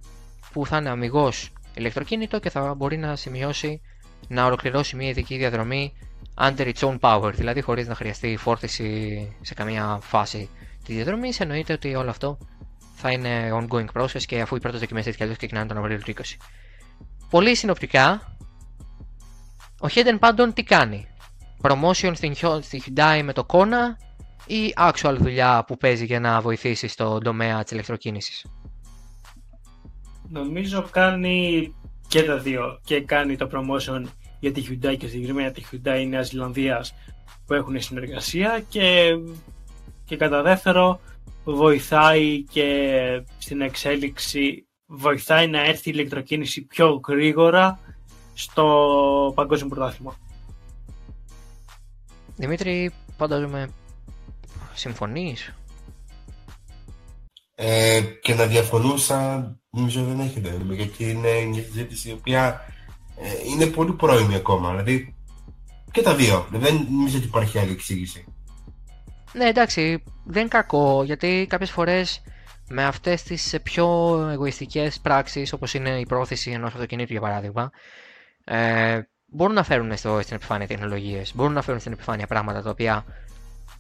που θα είναι αμυγός ηλεκτροκίνητο και θα μπορεί να σημειώσει να ολοκληρώσει μια ειδική διαδρομή under its own power, δηλαδή χωρίς να χρειαστεί φόρτιση σε καμία φάση της διαδρομής. Εννοείται ότι όλο αυτό θα είναι ongoing process και αφού οι πρώτες δοκιμές έτσι κι αλλιώ ξεκινάνε τον Απρίλιο του 20. Πολύ συνοπτικά, ο Hayden πάντων τι κάνει; Promotion στην, στη Hyundai με το Kona ή actual δουλειά που παίζει για να βοηθήσει στον τομέα της ηλεκτροκίνησης; Νομίζω κάνει και τα δύο και κάνει το promotion για τη Hyundai και συγκεκριμένα τη Hyundai Νέα Ζηλανδίας που έχουν συνεργασία και, και κατά δεύτερο βοηθάει και στην εξέλιξη βοηθάει να έρθει η ηλεκτροκίνηση πιο γρήγορα στο παγκόσμιο πρωτάθλημα. Δημήτρη, φαντάζομαι συμφωνείς; Ε, και να διαφωνούσα νομίζω δεν έχετε γιατί είναι μια συζήτηση η οποία ε, είναι πολύ πρώιμη ακόμα. Δηλαδή και τα δύο. Δεν νομίζω ότι υπάρχει άλλη εξήγηση. Ναι, εντάξει, δεν είναι κακό γιατί κάποιες φορές με αυτές τις πιο εγωιστικές πράξεις όπως είναι η πρόθεση ενός αυτοκινήτου για παράδειγμα ε, μπορούν να φέρουν στο, στην επιφάνεια τεχνολογίες, μπορούν να φέρουν στην επιφάνεια πράγματα τα οποία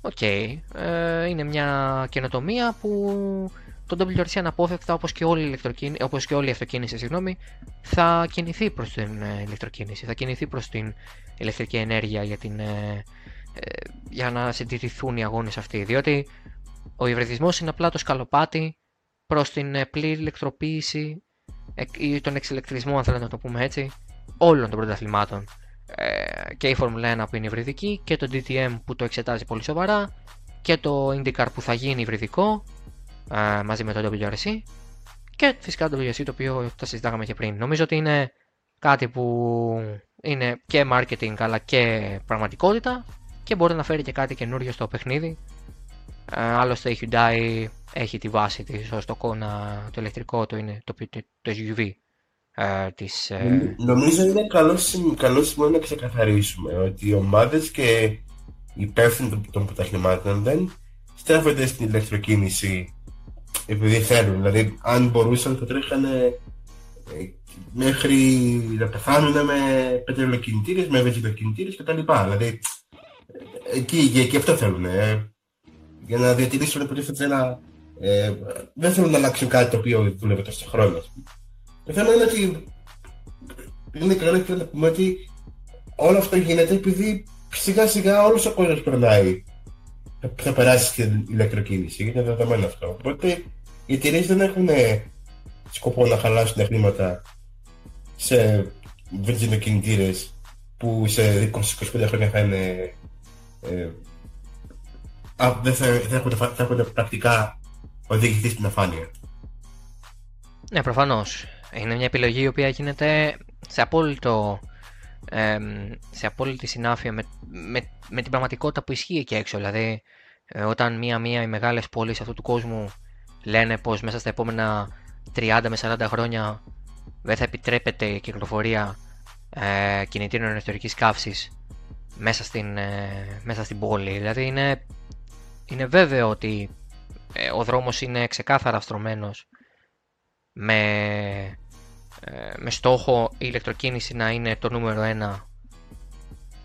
OK, okay, ε, είναι μια καινοτομία που το WRC αναπόφευκτα όπως και όλη η, όπως και όλη η αυτοκίνηση συγγνώμη, θα κινηθεί προς την ε, ηλεκτροκίνηση, θα κινηθεί προς την ηλεκτρική ενέργεια για, την, ε, ε, για να συντηρηθούν οι αγώνες αυτοί. Διότι ο υβριδισμός είναι απλά το σκαλοπάτι προς την πλήρη ηλεκτροποίηση ή τον εξελεκτρισμό αν θέλετε να το πούμε έτσι όλων των πρωταθλημάτων και η Φόρμουλα 1 που είναι υβριδική και το DTM που το εξετάζει πολύ σοβαρά και το IndyCar που θα γίνει υβριδικό μαζί με το WRC Και φυσικά το WRC το οποίο τα συζητάγαμε και πριν. Νομίζω ότι είναι κάτι που είναι και marketing αλλά και πραγματικότητα και μπορεί να φέρει και κάτι καινούριο στο παιχνίδι. Ε, άλλωστε η Hyundai έχει τη βάση της ως το κόνα το ηλεκτρικό το είναι το, το, το SUV ε, της, ε... Νομίζω είναι καλό, καλό σημείο να ξεκαθαρίσουμε ότι οι ομάδες και οι υπεύθυνοι των, των πρωταθλημάτων δεν στρέφονται στην ηλεκτροκίνηση επειδή θέλουν. Δηλαδή, αν μπορούσαν θα τρέχανε ε, μέχρι να πεθάνουν με πετρελοκινητήρες, με βενζινοκινητήρες κτλ. Δηλαδή, εκεί, εκεί αυτό θέλουν. Ε, για να διατηρήσουν υποτίθεται ένα. Ε, δεν θέλουν να αλλάξουν κάτι το οποίο δούλευε τόσο χρόνο. Το θέμα είναι ότι είναι καλό και να πούμε ότι όλο αυτό γίνεται επειδή σιγά σιγά όλος ο κόσμος περνάει. Θα περάσει στην ηλεκτροκίνηση, είναι δεδομένο αυτό. Οπότε οι εταιρείες δεν έχουν σκοπό να χαλάσουν χρήματα σε βενζινοκινητήρες που σε 20-25 χρόνια θα είναι ε, α, δεν θα, θα, έχουν, θα έχουν πρακτικά οδηγηθεί στην αφάνεια. Ναι, προφανώς. Είναι μια επιλογή η οποία γίνεται σε απόλυτο ε, σε απόλυτη συνάφεια με, με, με, την πραγματικότητα που ισχύει εκεί έξω. Δηλαδή, ε, όταν μία-μία οι μεγάλες πόλεις αυτού του κόσμου λένε πως μέσα στα επόμενα 30 με 40 χρόνια δεν θα επιτρέπεται η κυκλοφορία ε, κινητήρων εσωτερικής καύσης μέσα στην, ε, μέσα στην πόλη. Δηλαδή είναι, είναι βέβαιο ότι ε, ο δρόμος είναι ξεκάθαρα στρωμένος με, ε, με στόχο η ηλεκτροκίνηση να είναι το νούμερο ένα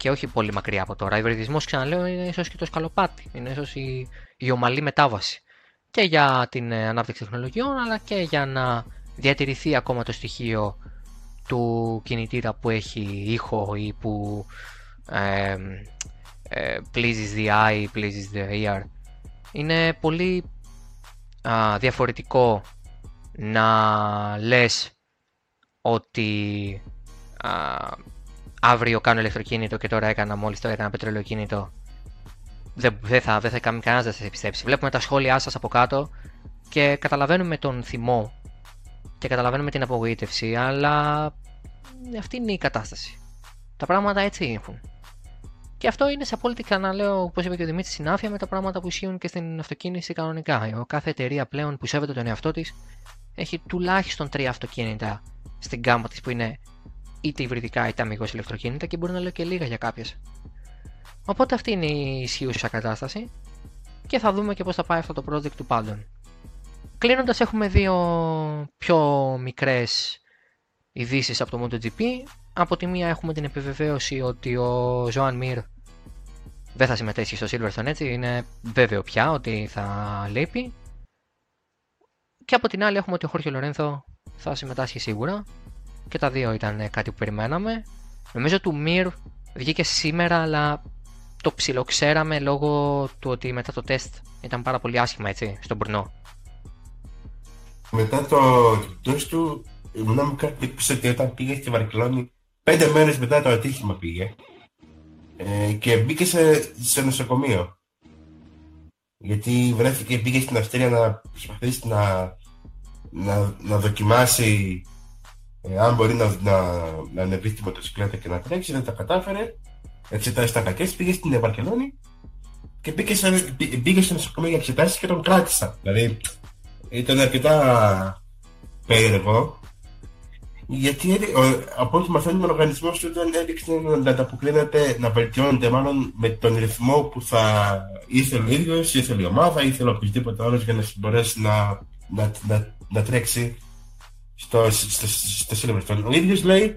και όχι πολύ μακριά από τώρα. Ο υβριδισμός, ξαναλέω, είναι ίσως και το σκαλοπάτι. Είναι ίσως η, η ομαλή μετάβαση και για την ανάπτυξη τεχνολογιών αλλά και για να διατηρηθεί ακόμα το στοιχείο του κινητήρα που έχει ήχο ή που ε, ε, pleases the eye, pleases the ear. Είναι πολύ διαφορετικό να λες ότι αύριο κάνω ηλεκτροκίνητο και τώρα έκανα μόλις το έκανα πετρελαιοκίνητο δεν, δεν θα, δεν θα κανένας δεν θα πιστέψει. Βλέπουμε τα σχόλιά σας από κάτω και καταλαβαίνουμε τον θυμό και καταλαβαίνουμε την απογοήτευση, αλλά αυτή είναι η κατάσταση. Τα πράγματα έτσι έχουν. Και αυτό είναι σε απόλυτη κανένα, όπως είπε και ο Δημήτρης, συνάφεια με τα πράγματα που ισχύουν και στην αυτοκίνηση κανονικά. Ο κάθε εταιρεία πλέον που σέβεται τον εαυτό της έχει τουλάχιστον τρία αυτοκίνητα στην γκάμα της που είναι είτε υβριδικά είτε αμυγός ηλεκτροκίνητα και μπορεί να λέω και λίγα για κάποιες. Οπότε αυτή είναι η ισχύουσα κατάσταση και θα δούμε και πώς θα πάει αυτό το project του πάντων. Κλείνοντας, έχουμε δύο πιο μικρές ειδήσεις από το MotoGP. Από τη μία έχουμε την επιβεβαίωση ότι ο Ζωάν Μιρ δεν θα συμμετέχει στο Silverstone έτσι, είναι βέβαιο πια ότι θα λείπει. Και από την άλλη έχουμε ότι ο Χόρχιο Λορένθο θα συμμετάσχει σίγουρα. Και τα δύο ήταν κάτι που περιμέναμε. Νομίζω του Μιρ βγήκε σήμερα, αλλά το ψιλοξέραμε λόγω του ότι μετά το τεστ ήταν πάρα πολύ άσχημα έτσι, στον Μπουρνό. Μετά το τεστ του, ήμουν μου κάτι ότι όταν πήγε στη Βαρκελόνη, πέντε μέρες μετά το ατύχημα πήγε ε, και μπήκε σε, σε νοσοκομείο. Γιατί βρέθηκε, πήγε στην Αυστρία να προσπαθήσει να, να, να δοκιμάσει ε, αν μπορεί να, να, να ανεβεί στη μοτοσυκλέτα και να τρέξει, δεν τα κατάφερε εξετάσει τα κακές, πήγε στην Βαρκελόνη και πήγε σε, πήγε σε νοσοκομείο για εξετάσεις και τον κράτησα. Δηλαδή ήταν αρκετά περίεργο. Γιατί από ό,τι μαθαίνουμε, ο οργανισμός του δεν έδειξε να ανταποκρίνεται, να βελτιώνεται μάλλον με τον ρυθμό που θα ήθελε ο ίδιος, ήθελε η ομάδα, ήθελε οποιοδήποτε άλλος για να μπορέσει να, να, να, να τρέξει στο, στο, στο, στο Ο ίδιος λέει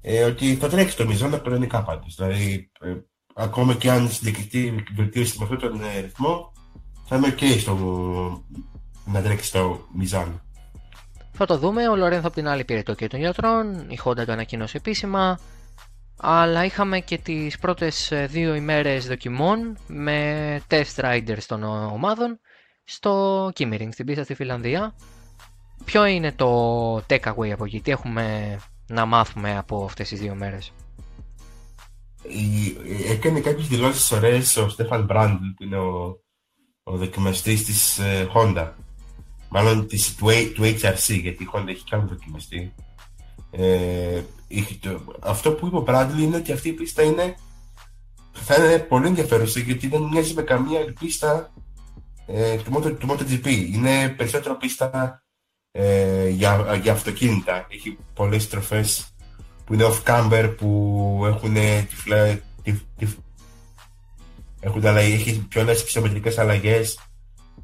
ε, ότι θα τρέξει το μηζόνα κανονικά πάντως. Δηλαδή, ε, ακόμα και αν συνδικητή βελτίωση με αυτόν τον ε, ρυθμό, θα είμαι ok στο να τρέξει το μιζάν. Θα το δούμε. Ο Λορένθο από την άλλη πήρε το και των γιατρών. Η Honda το ανακοίνωσε επίσημα. Αλλά είχαμε και τις πρώτες ε, δύο ημέρες δοκιμών με test riders των ομάδων στο Kimmering, στην πίστα στη Φιλανδία. Ποιο είναι το takeaway από εκεί, τι έχουμε να μάθουμε από αυτές τις δύο μέρες; Έκανε κάποιες δηλώσεις ωραίες ο Στέφαν Μπράντλ που είναι ο, ο δοκιμαστής της ε, Honda μάλλον της, του, του HRC, γιατί η Honda έχει κάνει δοκιμαστεί. Ε, αυτό που είπε ο Bradley είναι ότι αυτή η πίστα είναι, θα είναι πολύ ενδιαφέρουσα γιατί δεν μοιάζει με καμία άλλη πίστα ε, του, Moto, του MotoGP. Είναι περισσότερο πίστα ε, για, για αυτοκίνητα. Έχει πολλές στροφές που είναι off-camber, που έχουν τυφλα, τυφ, τυφ, έχουν αλλαγές, έχει πιο πολλές ψηφομετρικές αλλαγές.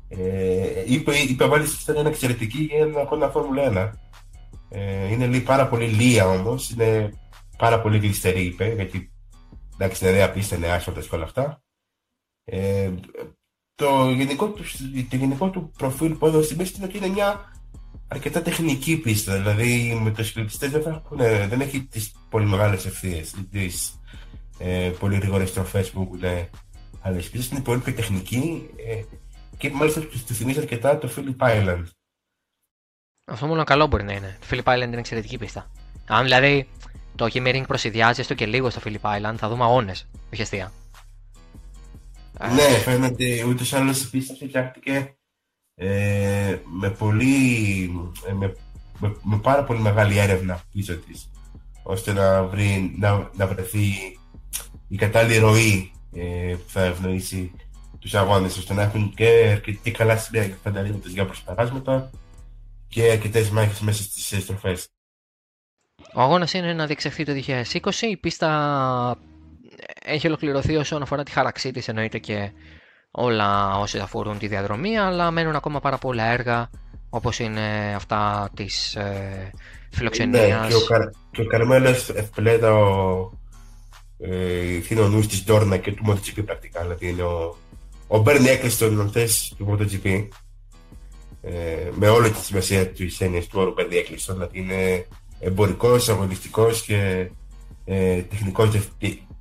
Ε, είπε, είπε μάλιστα ότι ήταν εξαιρετική για ένα ακόμα Φόρμουλα 1. Ε, είναι λέει, πάρα πολύ λία όμως, είναι πάρα πολύ γλιστερή είπε, γιατί εντάξει είναι νέα πίστα, είναι άσφαλτες και όλα αυτά. Ε, το, γενικό του, το γενικό του προφίλ που έδωσε στην είναι ότι είναι μια αρκετά τεχνική πίστα. Δηλαδή με τους κλειπιστές δεν, δεν έχει τις πολύ μεγάλες ευθείες, τις ε, πολύ γρήγορες στροφές που έχουν άλλες πίστες. Είναι πολύ πιο τεχνική ε, και μάλιστα του θυμίζει αρκετά το Philip Island. Αυτό μόνο καλό μπορεί να είναι. Το Philip Island είναι εξαιρετική πίστα. Αν δηλαδή το Ring προσυδειάζει έστω και λίγο στο Philip Island, θα δούμε αγώνες, όχι αστεία. Ναι, φαίνεται ούτε ή άλλως η πίστα φτιάχτηκε ε, με, πολύ, ε, με, με, με, πάρα πολύ μεγάλη έρευνα πίσω της ώστε να, βρει, να, να βρεθεί η κατάλληλη ροή ε, που θα ευνοήσει τους αγώνες ώστε να έχουν και αρκετή καλά σημεία και φανταρίσματα για προσπαράσματα και αρκετές μάχες μέσα στις στροφές. Ο αγώνας είναι να διεξαχθεί το 2020. Η πίστα έχει ολοκληρωθεί όσον αφορά τη χάραξή της, εννοείται και όλα όσα αφορούν τη διαδρομή, αλλά μένουν ακόμα πάρα πολλά έργα όπως είναι αυτά της ε, φιλοξενίας. Ναι, και ο, Καρ, και ο Καρμένος ευπλέτα ο ε, νους της Ντόρνα και του MotoGP πρακτικά, δηλαδή είναι ο, ο Μπέρνι Έκλειστον θες του MotoGP ε, με όλη τη σημασία του έννοιας του όρου Μπέρνι Έκλειστον, δηλαδή είναι εμπορικός, αγωνιστικός και ε, τεχνικός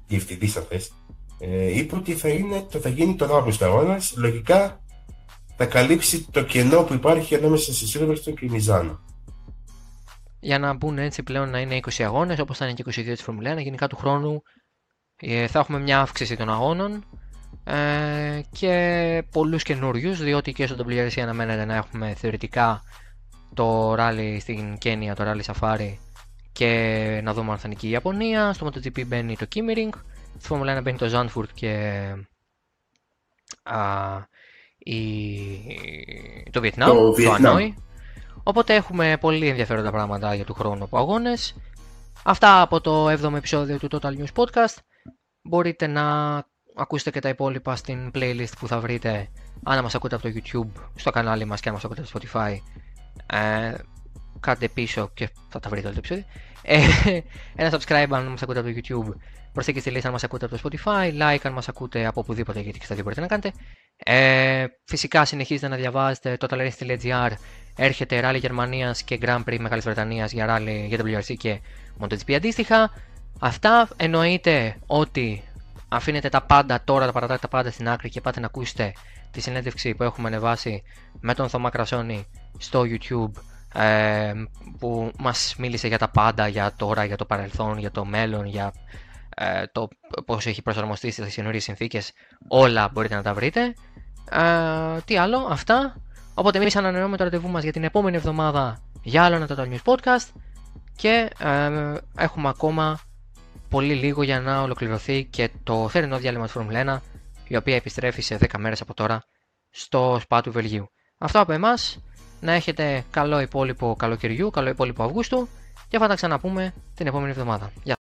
διευθυντής αν θες ε, είπε ότι θα, είναι, το θα γίνει τον Αύγουστο αγώνα. Λογικά θα καλύψει το κενό που υπάρχει ανάμεσα στη Silverstone και Μιζάνο. Για να μπουν έτσι πλέον να είναι 20 αγώνες, όπως θα είναι και 22 της Φορμουλέα, γενικά του χρόνου ε, θα έχουμε μια αύξηση των αγώνων ε, και πολλούς καινούριους, διότι και στο WRC αναμένεται να έχουμε θεωρητικά το ράλι στην Κένια, το ράλι Safari και να δούμε αν θα νικεί η Ιαπωνία. Στο MotoGP μπαίνει το Kimmering Στη Φόρμουλα 1 μπαίνει το Ζάνφουρτ και α, η, το Βιετνάμ, το, το Ανόη. Οπότε έχουμε πολύ ενδιαφέροντα πράγματα για του χρόνου από αγώνες. Αυτά από το 7ο επεισόδιο του Total News Podcast. Μπορείτε να ακούσετε και τα υπόλοιπα στην playlist που θα βρείτε αν μας ακούτε από το YouTube, στο κανάλι μας και αν μας ακούτε από το Spotify. Ε, κάντε πίσω και θα τα βρείτε όλο το επεισόδιο. Ε, ένα subscribe αν μας ακούτε από το YouTube Προσθήκη στη λίστα αν μας ακούτε από το Spotify, like αν μας ακούτε από οπουδήποτε, γιατί και στα δύο μπορείτε να κάνετε. Ε, φυσικά συνεχίζετε να διαβάζετε το talerist.gr. Έρχεται ράλι Γερμανίας και Grand Prix Μεγάλης Βρετανίας για ράλι για WRC και MotoGP αντίστοιχα. Αυτά εννοείται ότι αφήνετε τα πάντα τώρα, τα παρατάτε τα πάντα στην άκρη και πάτε να ακούσετε τη συνέντευξη που έχουμε ανεβάσει με τον Θωμά Κρασόνη στο YouTube ε, που μας μίλησε για τα πάντα, για τώρα, για το παρελθόν, για το μέλλον, για ε, το πώς έχει προσαρμοστεί στις καινούριες συνθήκες, όλα μπορείτε να τα βρείτε. Ε, τι άλλο, αυτά. Οπότε εμείς ανανεώνουμε το ραντεβού μας για την επόμενη εβδομάδα για άλλο ένα Total News Podcast και ε, έχουμε ακόμα πολύ λίγο για να ολοκληρωθεί και το θερινό διάλειμμα της Formula 1 η οποία επιστρέφει σε 10 μέρες από τώρα στο σπά του Βελγίου. Αυτό από εμάς, να έχετε καλό υπόλοιπο καλοκαιριού, καλό υπόλοιπο Αυγούστου και θα τα ξαναπούμε την επόμενη εβδομάδα. Γεια